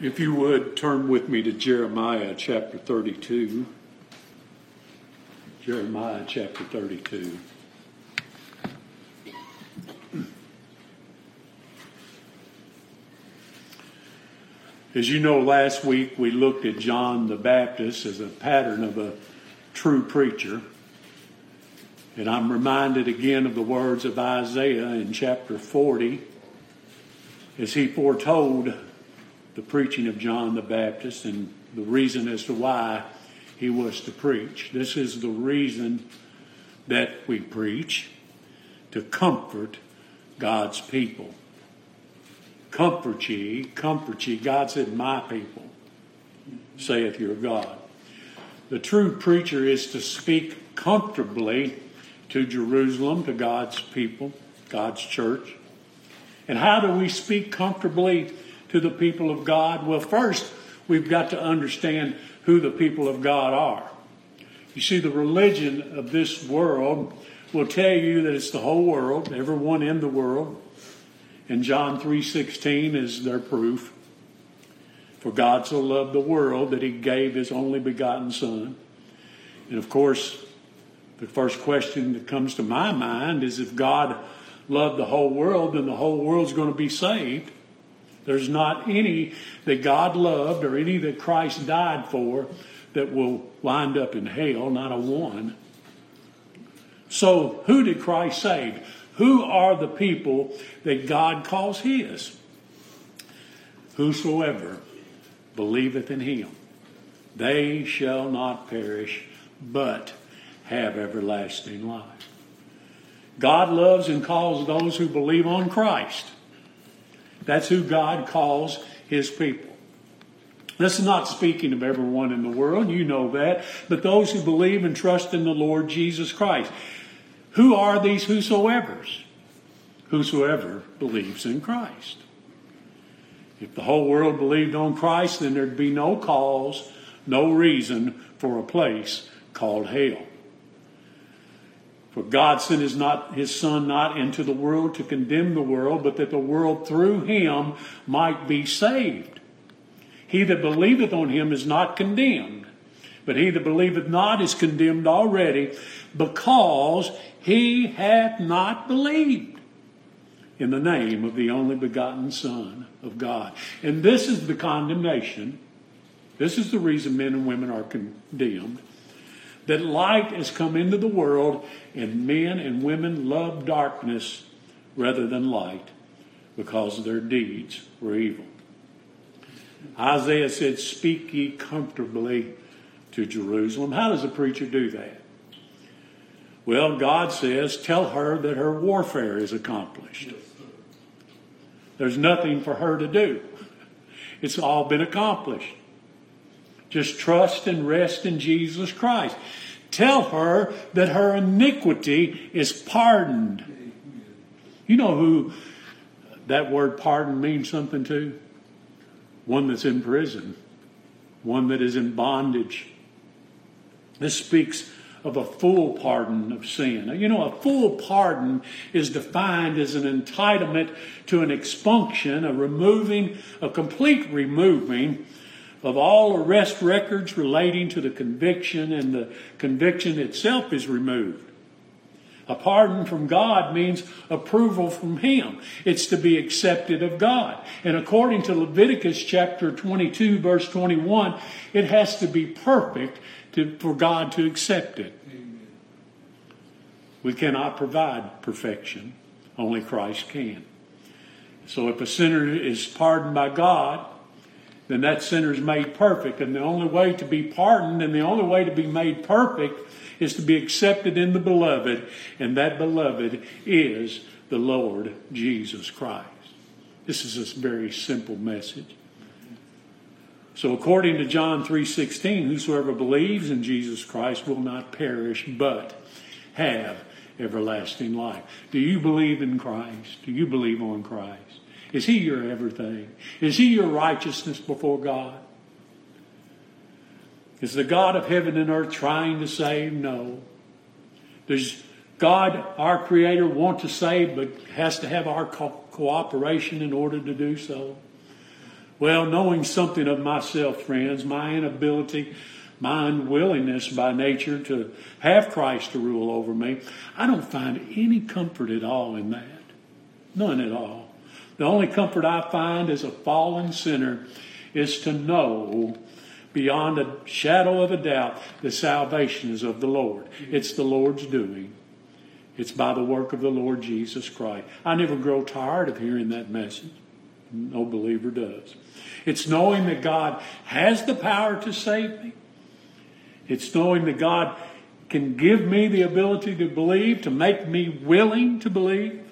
If you would turn with me to Jeremiah chapter 32. Jeremiah chapter 32. As you know, last week we looked at John the Baptist as a pattern of a true preacher. And I'm reminded again of the words of Isaiah in chapter 40 as he foretold the preaching of John the Baptist and the reason as to why he was to preach. This is the reason that we preach to comfort God's people. Comfort ye, comfort ye. God said, My people, saith your God. The true preacher is to speak comfortably to Jerusalem, to God's people, God's church. And how do we speak comfortably to the people of God? Well, first, we've got to understand who the people of God are. You see, the religion of this world will tell you that it's the whole world, everyone in the world. And John 3:16 is their proof. For God so loved the world that he gave his only begotten son. And of course, the first question that comes to my mind is if God loved the whole world, then the whole world's going to be saved. There's not any that God loved or any that Christ died for that will wind up in hell, not a one. So, who did Christ save? Who are the people that God calls His? Whosoever believeth in Him, they shall not perish, but have everlasting life. God loves and calls those who believe on Christ. That's who God calls his people. This is not speaking of everyone in the world, you know that, but those who believe and trust in the Lord Jesus Christ. Who are these whosoever's? Whosoever believes in Christ. If the whole world believed on Christ, then there'd be no cause, no reason for a place called hell. For God sent his, not, his Son not into the world to condemn the world, but that the world through him might be saved. He that believeth on him is not condemned, but he that believeth not is condemned already, because he hath not believed in the name of the only begotten Son of God. And this is the condemnation. This is the reason men and women are condemned that light has come into the world and men and women love darkness rather than light because their deeds were evil. Isaiah said, Speak ye comfortably to Jerusalem. How does a preacher do that? Well, God says, Tell her that her warfare is accomplished. There's nothing for her to do, it's all been accomplished. Just trust and rest in Jesus Christ. Tell her that her iniquity is pardoned. You know who that word pardon means something to? One that's in prison, one that is in bondage. This speaks of a full pardon of sin. You know, a full pardon is defined as an entitlement to an expunction, a removing, a complete removing of all arrest records relating to the conviction, and the conviction itself is removed. A pardon from God means approval from Him. It's to be accepted of God. And according to Leviticus chapter 22, verse 21, it has to be perfect to, for God to accept it. We cannot provide perfection, only Christ can. So if a sinner is pardoned by God, then that sinner is made perfect. And the only way to be pardoned and the only way to be made perfect is to be accepted in the beloved, and that beloved is the Lord Jesus Christ. This is a very simple message. So according to John 3:16, whosoever believes in Jesus Christ will not perish but have everlasting life. Do you believe in Christ? Do you believe on Christ? Is He your everything? Is He your righteousness before God? Is the God of heaven and earth trying to save? No. Does God, our Creator, want to save but has to have our co- cooperation in order to do so? Well, knowing something of myself, friends, my inability, my unwillingness by nature to have Christ to rule over me, I don't find any comfort at all in that. None at all. The only comfort I find as a fallen sinner is to know beyond a shadow of a doubt the salvation is of the Lord. It's the Lord's doing. It's by the work of the Lord Jesus Christ. I never grow tired of hearing that message. No believer does. It's knowing that God has the power to save me. It's knowing that God can give me the ability to believe, to make me willing to believe.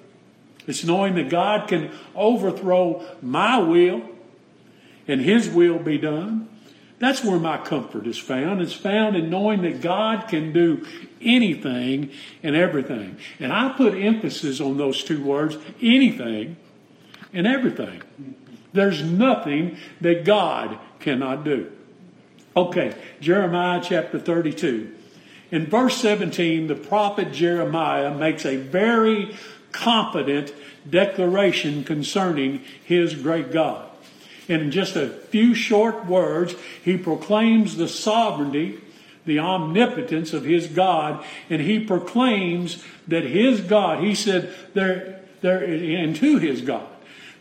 It's knowing that God can overthrow my will and His will be done. That's where my comfort is found. It's found in knowing that God can do anything and everything. And I put emphasis on those two words anything and everything. There's nothing that God cannot do. Okay, Jeremiah chapter 32. In verse 17, the prophet Jeremiah makes a very confident declaration concerning his great God. In just a few short words, he proclaims the sovereignty, the omnipotence of his God, and he proclaims that his God, he said, there, there, and to his God,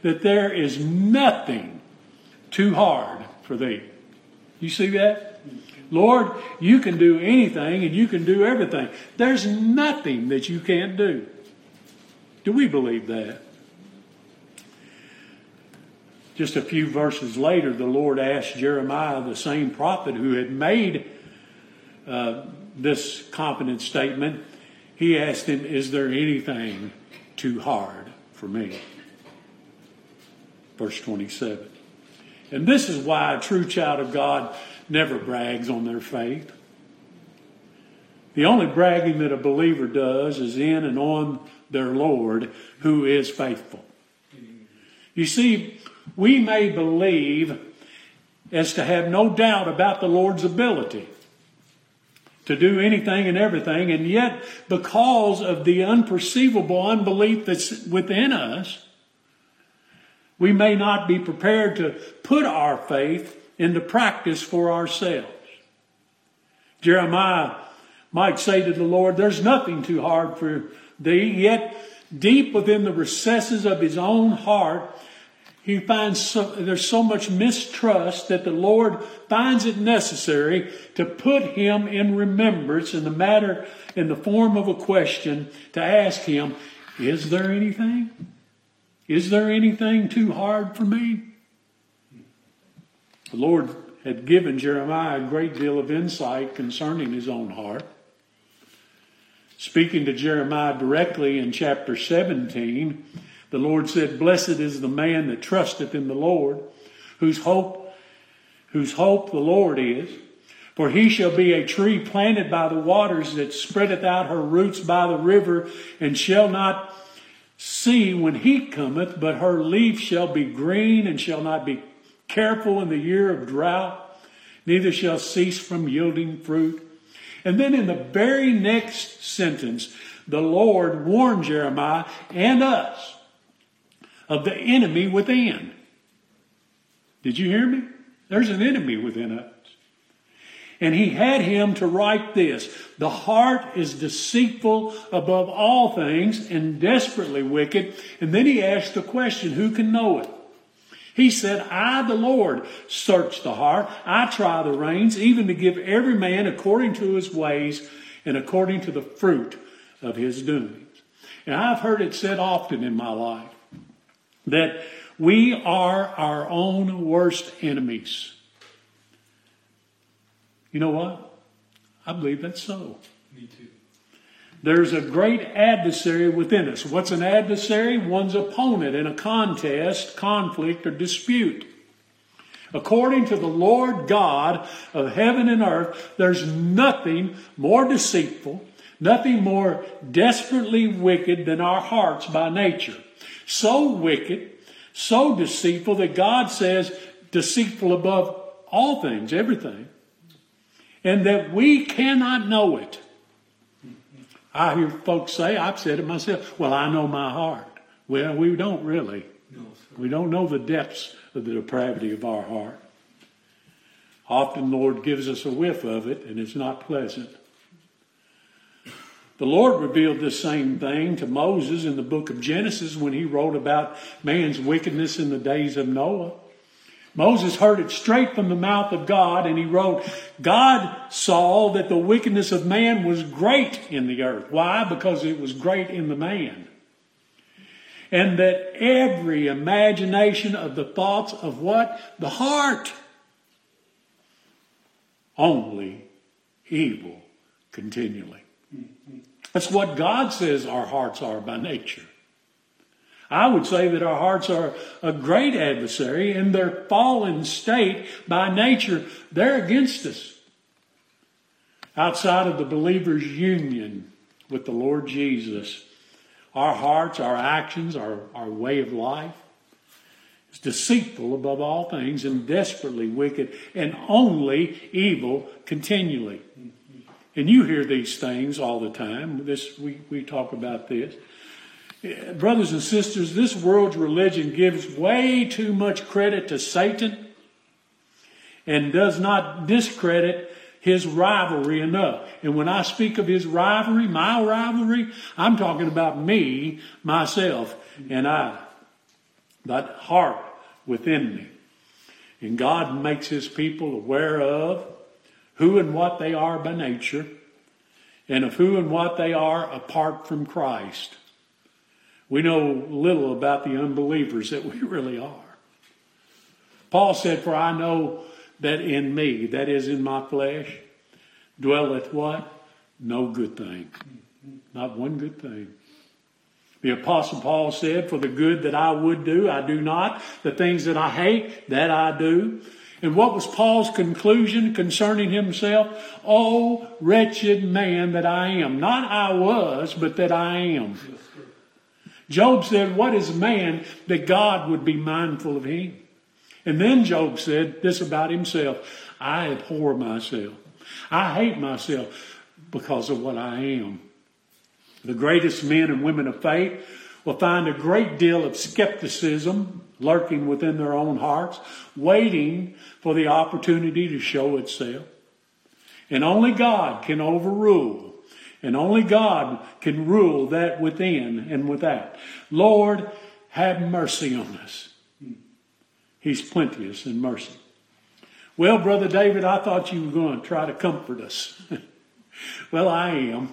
that there is nothing too hard for thee. You see that? Lord, you can do anything and you can do everything. There's nothing that you can't do. Do we believe that? Just a few verses later, the Lord asked Jeremiah, the same prophet who had made uh, this confident statement, he asked him, Is there anything too hard for me? Verse 27. And this is why a true child of God never brags on their faith. The only bragging that a believer does is in and on their Lord who is faithful. You see, we may believe as to have no doubt about the Lord's ability to do anything and everything, and yet because of the unperceivable unbelief that's within us, we may not be prepared to put our faith into practice for ourselves. Jeremiah might say to the Lord, There's nothing too hard for yet deep within the recesses of his own heart, he finds so, there's so much mistrust that the Lord finds it necessary to put him in remembrance in the matter, in the form of a question, to ask him, Is there anything? Is there anything too hard for me? The Lord had given Jeremiah a great deal of insight concerning his own heart. Speaking to Jeremiah directly in chapter 17, the Lord said, Blessed is the man that trusteth in the Lord, whose hope, whose hope the Lord is. For he shall be a tree planted by the waters that spreadeth out her roots by the river, and shall not see when heat cometh, but her leaf shall be green, and shall not be careful in the year of drought, neither shall cease from yielding fruit. And then in the very next sentence, the Lord warned Jeremiah and us of the enemy within. Did you hear me? There's an enemy within us. And he had him to write this The heart is deceitful above all things and desperately wicked. And then he asked the question Who can know it? He said, I, the Lord, search the heart. I try the reins, even to give every man according to his ways and according to the fruit of his doings. And I've heard it said often in my life that we are our own worst enemies. You know what? I believe that's so. There's a great adversary within us. What's an adversary? One's opponent in a contest, conflict, or dispute. According to the Lord God of heaven and earth, there's nothing more deceitful, nothing more desperately wicked than our hearts by nature so wicked, so deceitful that God says deceitful above all things, everything, and that we cannot know it. I hear folks say, I've said it myself, well, I know my heart. Well, we don't really. No, We don't know the depths of the depravity of our heart. Often, the Lord gives us a whiff of it, and it's not pleasant. The Lord revealed this same thing to Moses in the book of Genesis when he wrote about man's wickedness in the days of Noah. Moses heard it straight from the mouth of God and he wrote, God saw that the wickedness of man was great in the earth. Why? Because it was great in the man. And that every imagination of the thoughts of what? The heart. Only evil continually. That's what God says our hearts are by nature. I would say that our hearts are a great adversary in their fallen state by nature. They're against us. Outside of the believer's union with the Lord Jesus, our hearts, our actions, our, our way of life is deceitful above all things and desperately wicked and only evil continually. And you hear these things all the time. This we, we talk about this. Brothers and sisters, this world's religion gives way too much credit to Satan and does not discredit his rivalry enough. And when I speak of his rivalry, my rivalry, I'm talking about me, myself, and I. That heart within me. And God makes his people aware of who and what they are by nature, and of who and what they are apart from Christ. We know little about the unbelievers that we really are. Paul said, For I know that in me, that is in my flesh, dwelleth what? No good thing. Not one good thing. The apostle Paul said, For the good that I would do, I do not. The things that I hate, that I do. And what was Paul's conclusion concerning himself? Oh, wretched man that I am. Not I was, but that I am. Job said, What is man that God would be mindful of him? And then Job said this about himself I abhor myself. I hate myself because of what I am. The greatest men and women of faith will find a great deal of skepticism lurking within their own hearts, waiting for the opportunity to show itself. And only God can overrule and only God can rule that within and without. Lord, have mercy on us. He's plenteous in mercy. Well, Brother David, I thought you were going to try to comfort us. well, I am.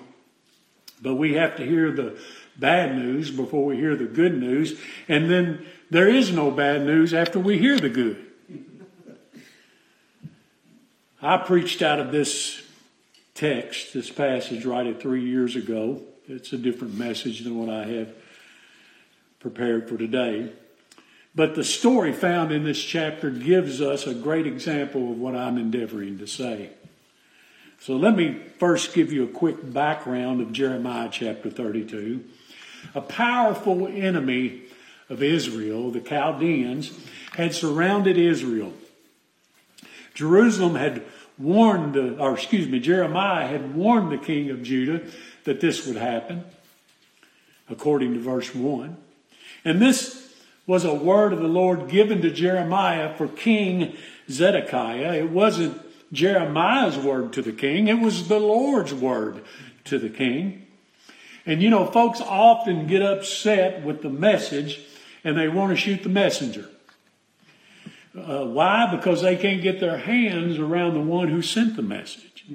But we have to hear the bad news before we hear the good news. And then there is no bad news after we hear the good. I preached out of this text, this passage, right at three years ago. It's a different message than what I have prepared for today. But the story found in this chapter gives us a great example of what I'm endeavoring to say. So let me first give you a quick background of Jeremiah chapter 32. A powerful enemy of Israel, the Chaldeans, had surrounded Israel. Jerusalem had warned, the, or excuse me, Jeremiah had warned the king of Judah that this would happen, according to verse 1. And this was a word of the Lord given to Jeremiah for King Zedekiah. It wasn't Jeremiah's word to the king, it was the Lord's word to the king. And you know, folks often get upset with the message and they want to shoot the messenger. Uh, why? Because they can't get their hands around the one who sent the message.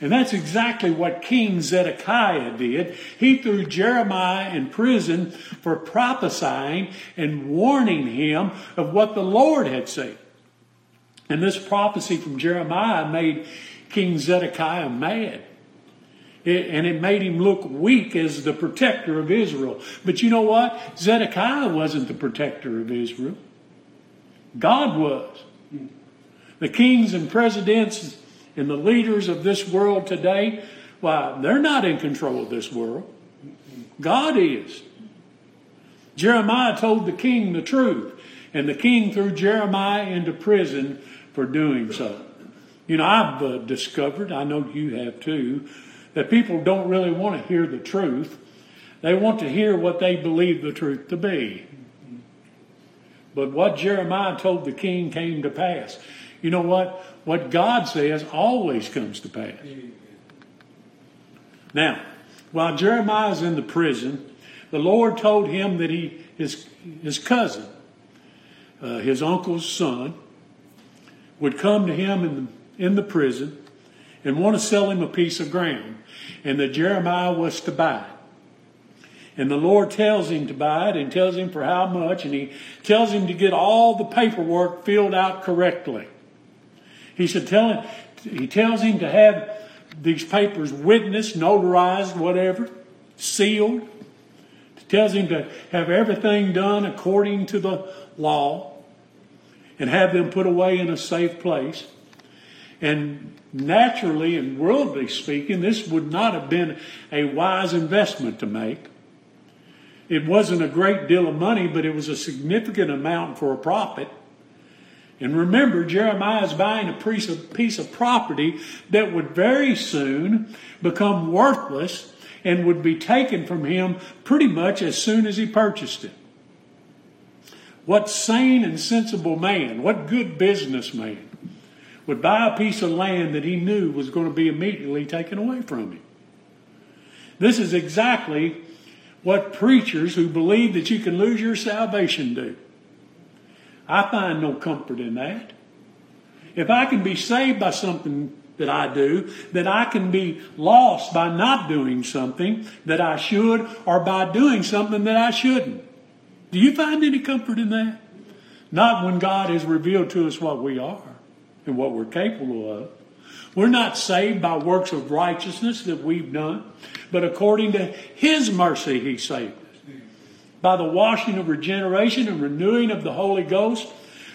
And that's exactly what King Zedekiah did. He threw Jeremiah in prison for prophesying and warning him of what the Lord had said. And this prophecy from Jeremiah made King Zedekiah mad. It, and it made him look weak as the protector of Israel. But you know what? Zedekiah wasn't the protector of Israel. God was. The kings and presidents and the leaders of this world today, why, they're not in control of this world. God is. Jeremiah told the king the truth, and the king threw Jeremiah into prison for doing so. You know, I've uh, discovered, I know you have too, that people don't really want to hear the truth. They want to hear what they believe the truth to be. But what Jeremiah told the king came to pass. You know what? What God says always comes to pass. Now, while Jeremiah is in the prison, the Lord told him that he, his, his cousin, uh, his uncle's son, would come to him in the, in the prison and want to sell him a piece of ground, and that Jeremiah was to buy it. And the Lord tells him to buy it and tells him for how much, and he tells him to get all the paperwork filled out correctly. He said, tell him, he tells him to have these papers witnessed, notarized, whatever, sealed. He tells him to have everything done according to the law and have them put away in a safe place. And naturally and worldly speaking, this would not have been a wise investment to make. It wasn't a great deal of money, but it was a significant amount for a profit. And remember, Jeremiah is buying a piece of, piece of property that would very soon become worthless and would be taken from him pretty much as soon as he purchased it. What sane and sensible man, what good businessman would buy a piece of land that he knew was going to be immediately taken away from him? This is exactly what preachers who believe that you can lose your salvation do. I find no comfort in that. If I can be saved by something that I do, that I can be lost by not doing something that I should or by doing something that I shouldn't. Do you find any comfort in that? Not when God has revealed to us what we are and what we're capable of. We're not saved by works of righteousness that we've done, but according to His mercy, He saved us. By the washing of regeneration and renewing of the Holy Ghost,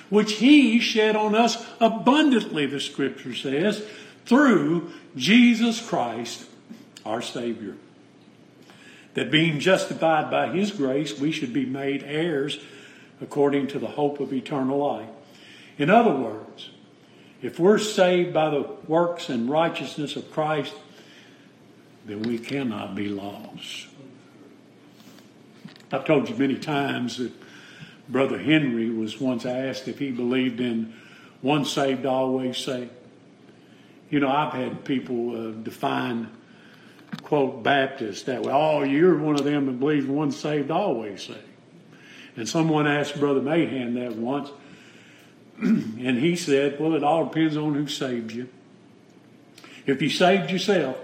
which He shed on us abundantly, the Scripture says, through Jesus Christ, our Savior that being justified by his grace, we should be made heirs according to the hope of eternal life. In other words, if we're saved by the works and righteousness of Christ, then we cannot be lost. I've told you many times that Brother Henry was once asked if he believed in one saved, always saved. You know, I've had people uh, define quote Baptist that way. Oh, you're one of them that believes one saved, always saved. And someone asked Brother Mahan that once, and he said, Well, it all depends on who saved you. If you saved yourself,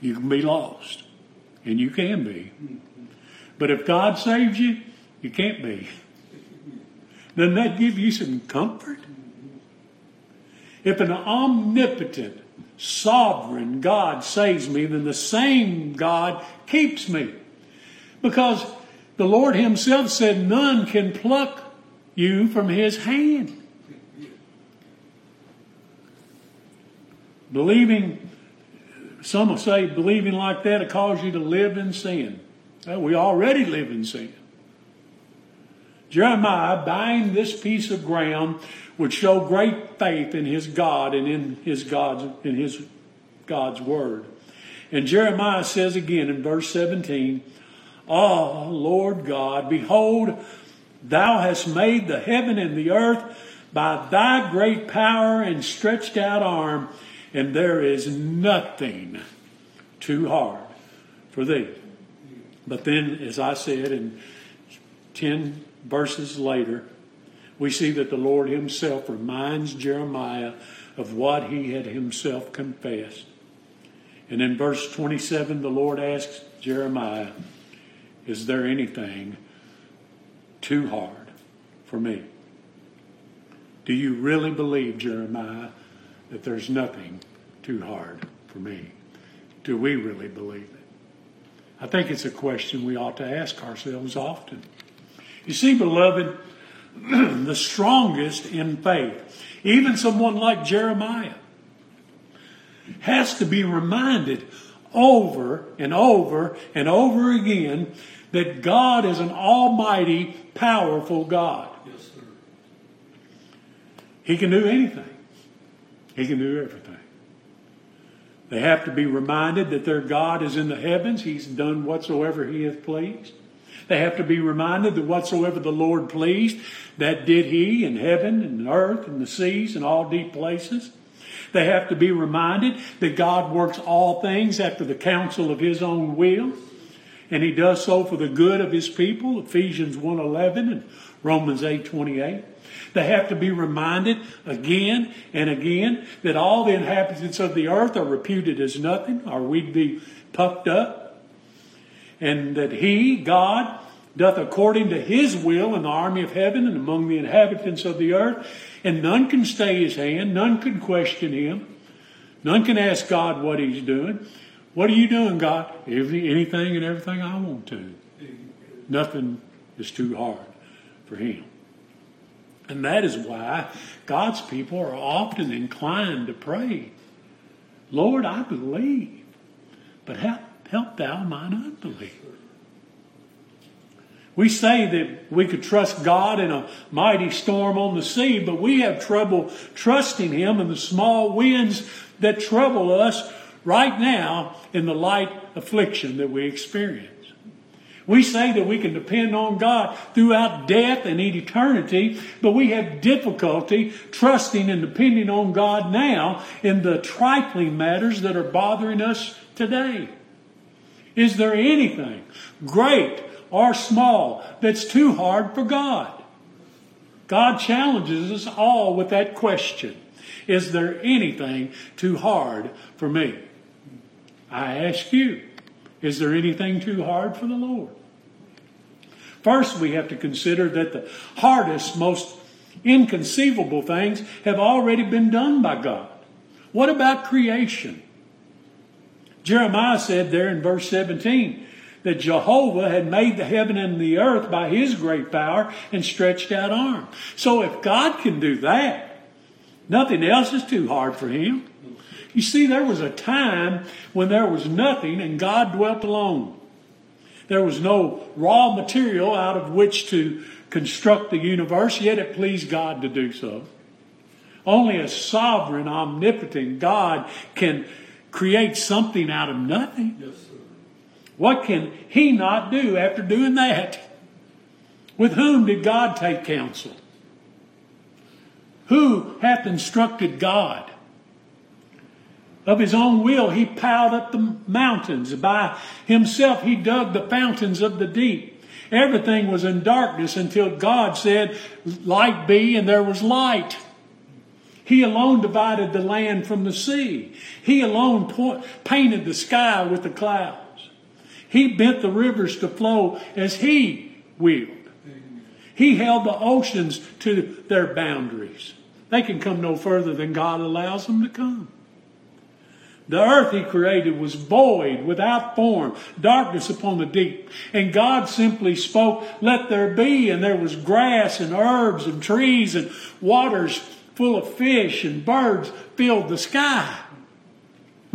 you can be lost. And you can be. But if God saves you, you can't be. Doesn't that give you some comfort? If an omnipotent, sovereign God saves me, then the same God keeps me. Because the Lord Himself said, None can pluck you from His hand. Believing, some will say, believing like that will cause you to live in sin. We already live in sin. Jeremiah buying this piece of ground would show great faith in his God and in his God's in his God's word. And Jeremiah says again in verse 17, Ah, Lord God, behold, thou hast made the heaven and the earth by thy great power and stretched out arm, and there is nothing too hard for thee. But then, as I said, in 10 verses later, we see that the Lord Himself reminds Jeremiah of what he had himself confessed. And in verse 27, the Lord asks Jeremiah, Is there anything too hard for me? Do you really believe, Jeremiah, that there's nothing too hard for me? Do we really believe it? I think it's a question we ought to ask ourselves often. You see, beloved, the strongest in faith, even someone like Jeremiah, has to be reminded over and over and over again that God is an almighty, powerful God. Yes, sir. He can do anything. He can do everything. They have to be reminded that their God is in the heavens. He's done whatsoever He hath pleased. They have to be reminded that whatsoever the Lord pleased, that did he in heaven and earth and the seas and all deep places. They have to be reminded that God works all things after the counsel of his own will. And he does so for the good of his people, Ephesians 1.11 and Romans 8.28. They have to be reminded again and again that all the inhabitants of the earth are reputed as nothing, or we'd be puffed up. And that he, God, doth according to his will in the army of heaven and among the inhabitants of the earth. And none can stay his hand, none can question him, none can ask God what he's doing. What are you doing, God? anything and everything I want to. Nothing is too hard for him. And that is why God's people are often inclined to pray, Lord, I believe, but help, help thou mine unbelief. We say that we could trust God in a mighty storm on the sea, but we have trouble trusting Him in the small winds that trouble us right now in the light affliction that we experience. We say that we can depend on God throughout death and eternity, but we have difficulty trusting and depending on God now in the trifling matters that are bothering us today. Is there anything great or small that's too hard for God? God challenges us all with that question. Is there anything too hard for me? I ask you, is there anything too hard for the Lord? First, we have to consider that the hardest, most inconceivable things have already been done by God. What about creation? Jeremiah said there in verse 17 that Jehovah had made the heaven and the earth by his great power and stretched out arm. So if God can do that, nothing else is too hard for him. You see, there was a time when there was nothing and God dwelt alone. There was no raw material out of which to construct the universe, yet it pleased God to do so. Only a sovereign, omnipotent God can create something out of nothing. Yes, what can he not do after doing that? With whom did God take counsel? Who hath instructed God? Of his own will, he piled up the mountains. By himself, he dug the fountains of the deep. Everything was in darkness until God said, Light be, and there was light. He alone divided the land from the sea. He alone painted the sky with the clouds. He bent the rivers to flow as He willed. He held the oceans to their boundaries. They can come no further than God allows them to come. The earth he created was void, without form, darkness upon the deep. And God simply spoke, let there be, and there was grass and herbs and trees and waters full of fish and birds filled the sky.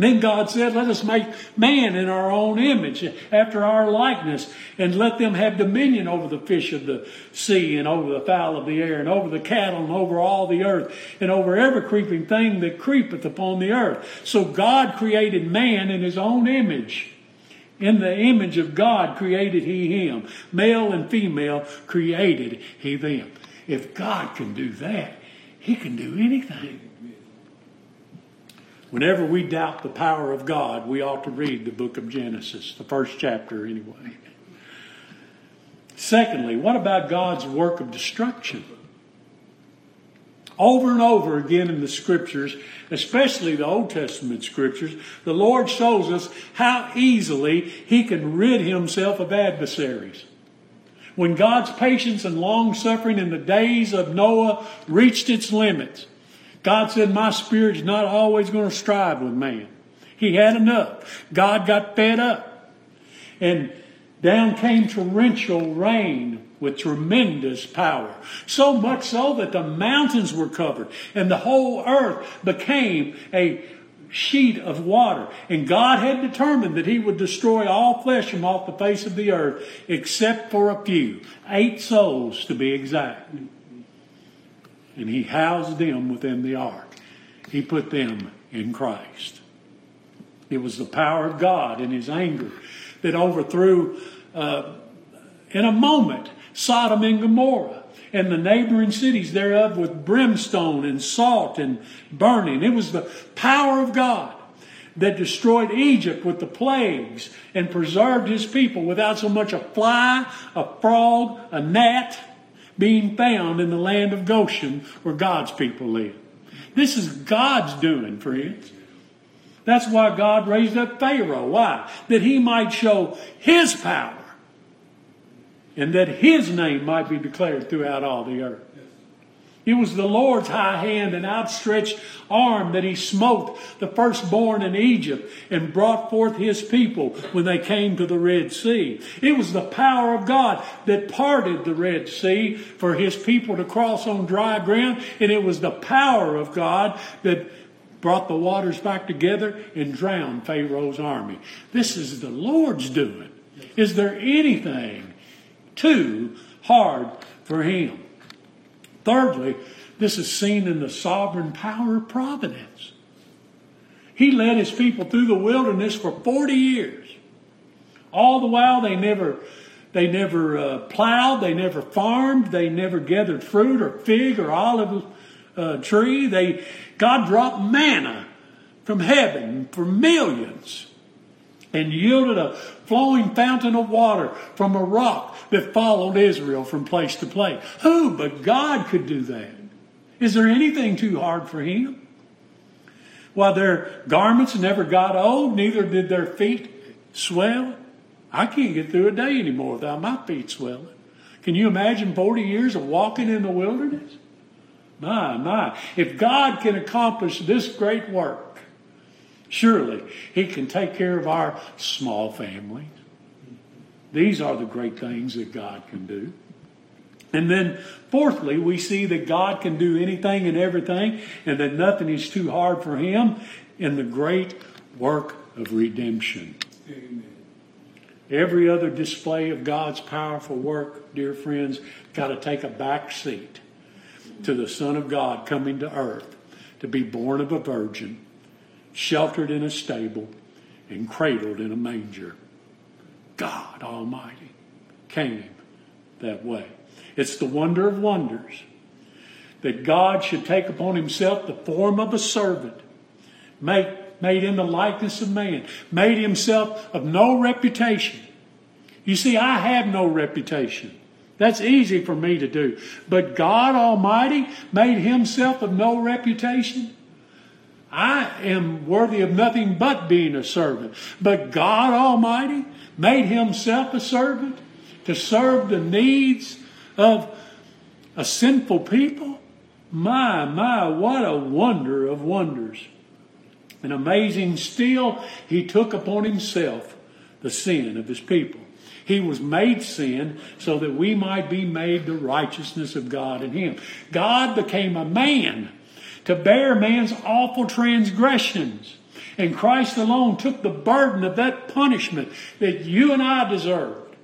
Then God said, Let us make man in our own image, after our likeness, and let them have dominion over the fish of the sea, and over the fowl of the air, and over the cattle, and over all the earth, and over every creeping thing that creepeth upon the earth. So God created man in his own image. In the image of God created he him. Male and female created he them. If God can do that, he can do anything. Whenever we doubt the power of God, we ought to read the book of Genesis, the first chapter anyway. Secondly, what about God's work of destruction? Over and over again in the scriptures, especially the Old Testament scriptures, the Lord shows us how easily He can rid Himself of adversaries. When God's patience and long suffering in the days of Noah reached its limits, God said, My spirit's not always going to strive with man. He had enough. God got fed up. And down came torrential rain with tremendous power. So much so that the mountains were covered and the whole earth became a sheet of water. And God had determined that He would destroy all flesh from off the face of the earth except for a few. Eight souls to be exact and he housed them within the ark. He put them in Christ. It was the power of God in his anger that overthrew uh, in a moment Sodom and Gomorrah and the neighboring cities thereof with brimstone and salt and burning. It was the power of God that destroyed Egypt with the plagues and preserved his people without so much a fly, a frog, a gnat being found in the land of Goshen where God's people live. This is God's doing, friends. That's why God raised up Pharaoh. Why? That he might show his power and that his name might be declared throughout all the earth. It was the Lord's high hand and outstretched arm that he smote the firstborn in Egypt and brought forth his people when they came to the Red Sea. It was the power of God that parted the Red Sea for his people to cross on dry ground. And it was the power of God that brought the waters back together and drowned Pharaoh's army. This is the Lord's doing. Is there anything too hard for him? Thirdly, this is seen in the sovereign power of providence. He led his people through the wilderness for 40 years. All the while they never they never uh, plowed, they never farmed, they never gathered fruit or fig or olive uh, tree. They God dropped manna from heaven for millions and yielded a flowing fountain of water from a rock that followed Israel from place to place. Who but God could do that? Is there anything too hard for him? While their garments never got old, neither did their feet swell. I can't get through a day anymore without my feet swelling. Can you imagine 40 years of walking in the wilderness? My, my. If God can accomplish this great work, Surely He can take care of our small family. These are the great things that God can do. And then, fourthly, we see that God can do anything and everything, and that nothing is too hard for Him in the great work of redemption. Amen. Every other display of God's powerful work, dear friends, got to take a back seat to the Son of God coming to earth to be born of a virgin sheltered in a stable, and cradled in a manger. God Almighty came that way. It's the wonder of wonders that God should take upon himself the form of a servant, make, made in the likeness of man, made himself of no reputation. You see, I have no reputation. That's easy for me to do. But God Almighty made himself of no reputation. I am worthy of nothing but being a servant. But God Almighty made himself a servant to serve the needs of a sinful people. My, my, what a wonder of wonders. And amazing still, he took upon himself the sin of his people. He was made sin so that we might be made the righteousness of God in him. God became a man to bear man's awful transgressions. And Christ alone took the burden of that punishment that you and I deserved,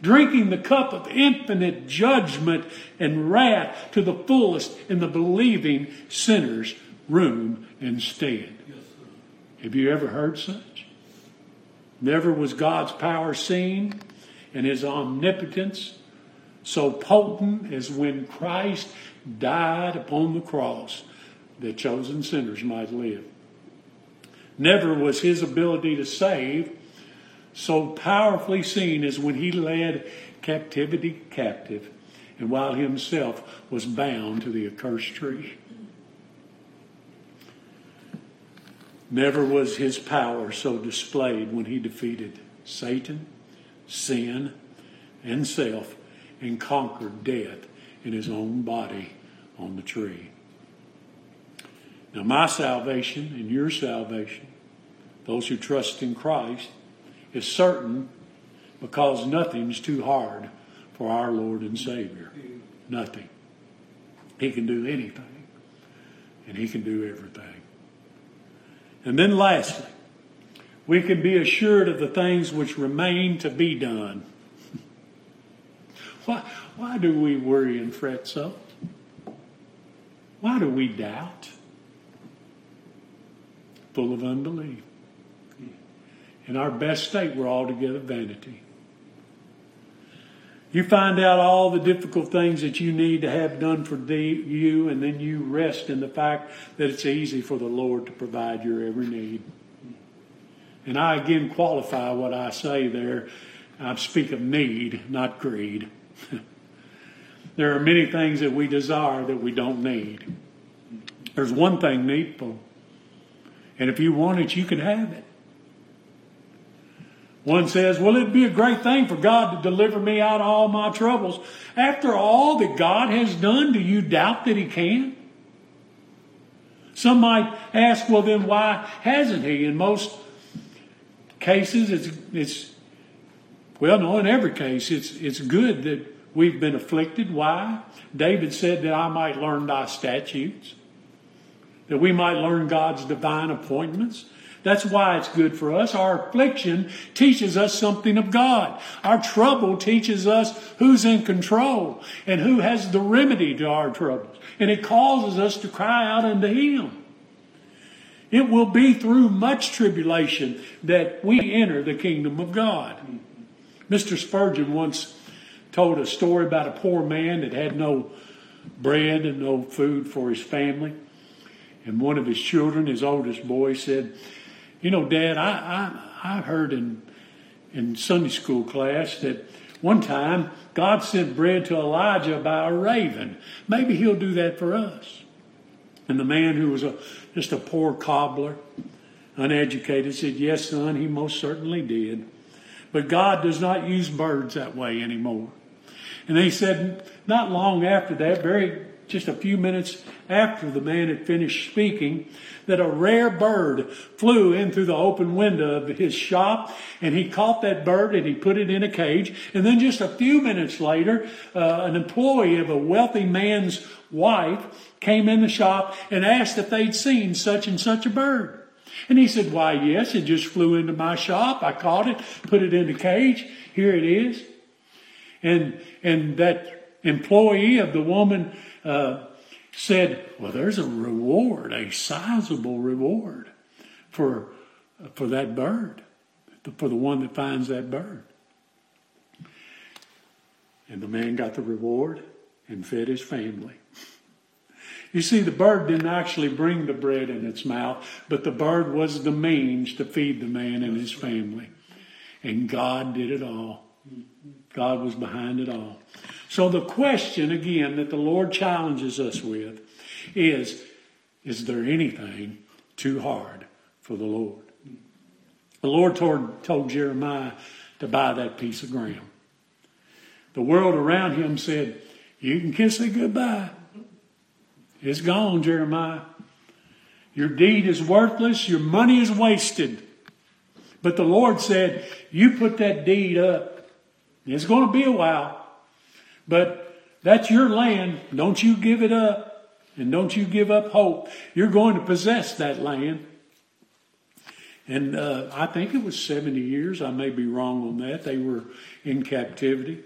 drinking the cup of infinite judgment and wrath to the fullest in the believing sinner's room instead. Have you ever heard such? Never was God's power seen and his omnipotence so potent as when Christ died upon the cross that chosen sinners might live. Never was his ability to save so powerfully seen as when he led captivity captive and while himself was bound to the accursed tree. Never was his power so displayed when he defeated Satan, sin, and self and conquered death in his own body on the tree. Now, my salvation and your salvation, those who trust in Christ, is certain because nothing's too hard for our Lord and Savior. Nothing. He can do anything, and He can do everything. And then, lastly, we can be assured of the things which remain to be done. why, why do we worry and fret so? Why do we doubt? Full of unbelief. In our best state, we're altogether vanity. You find out all the difficult things that you need to have done for you, and then you rest in the fact that it's easy for the Lord to provide your every need. And I again qualify what I say there. I speak of need, not greed. there are many things that we desire that we don't need. There's one thing needful. And if you want it, you can have it. One says, Well, it'd be a great thing for God to deliver me out of all my troubles. After all that God has done, do you doubt that He can? Some might ask, Well, then why hasn't He? In most cases, it's, it's well, no, in every case, it's, it's good that we've been afflicted. Why? David said that I might learn thy statutes, that we might learn God's divine appointments. That's why it's good for us. Our affliction teaches us something of God. Our trouble teaches us who's in control and who has the remedy to our troubles. And it causes us to cry out unto Him. It will be through much tribulation that we enter the kingdom of God. Mr. Spurgeon once told a story about a poor man that had no bread and no food for his family. And one of his children, his oldest boy, said, you know, Dad, I, I, I heard in, in Sunday school class that one time God sent bread to Elijah by a raven. Maybe he'll do that for us. And the man who was a, just a poor cobbler, uneducated, said, Yes, son, he most certainly did. But God does not use birds that way anymore. And he said, not long after that, very just a few minutes after the man had finished speaking, that a rare bird flew in through the open window of his shop, and he caught that bird and he put it in a cage. And then just a few minutes later, uh, an employee of a wealthy man's wife came in the shop and asked if they'd seen such and such a bird. And he said, Why, yes, it just flew into my shop. I caught it, put it in the cage. Here it is. And, and that employee of the woman uh, said, Well, there's a reward, a sizable reward for, for that bird, for the one that finds that bird. And the man got the reward and fed his family. You see, the bird didn't actually bring the bread in its mouth, but the bird was the means to feed the man and his family. And God did it all. God was behind it all. So the question again that the Lord challenges us with is, is there anything too hard for the Lord? The Lord told, told Jeremiah to buy that piece of ground. The world around him said, you can kiss it goodbye. It's gone, Jeremiah. Your deed is worthless. Your money is wasted. But the Lord said, you put that deed up. It's going to be a while. But that's your land. Don't you give it up. And don't you give up hope. You're going to possess that land. And uh, I think it was 70 years. I may be wrong on that. They were in captivity.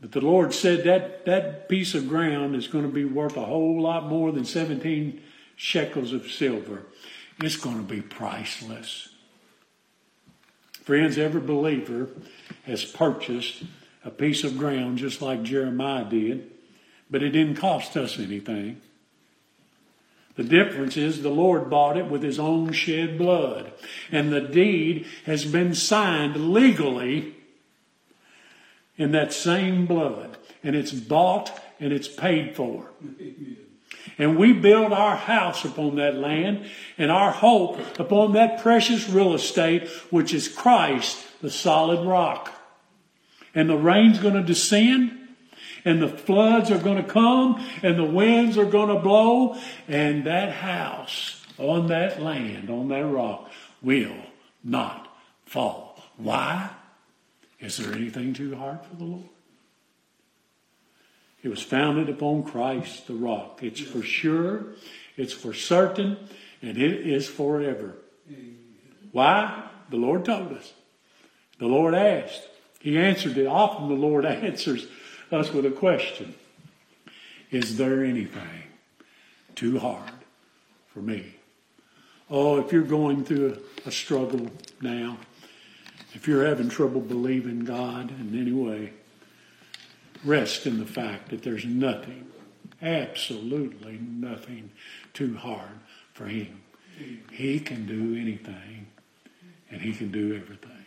But the Lord said that that piece of ground is going to be worth a whole lot more than 17 shekels of silver. It's going to be priceless. Friends, every believer has purchased a piece of ground just like Jeremiah did, but it didn't cost us anything. The difference is the Lord bought it with his own shed blood, and the deed has been signed legally in that same blood, and it's bought and it's paid for. And we build our house upon that land and our hope upon that precious real estate, which is Christ, the solid rock and the rain's going to descend and the floods are going to come and the winds are going to blow and that house on that land, on that rock, will not fall. Why? Is there anything too hard for the Lord? It was founded upon Christ, the rock. It's for sure, it's for certain, and it is forever. Why? The Lord told us. The Lord asked. He answered it. Often the Lord answers us with a question Is there anything too hard for me? Oh, if you're going through a, a struggle now, if you're having trouble believing God in any way, rest in the fact that there's nothing, absolutely nothing too hard for him. He can do anything, and he can do everything.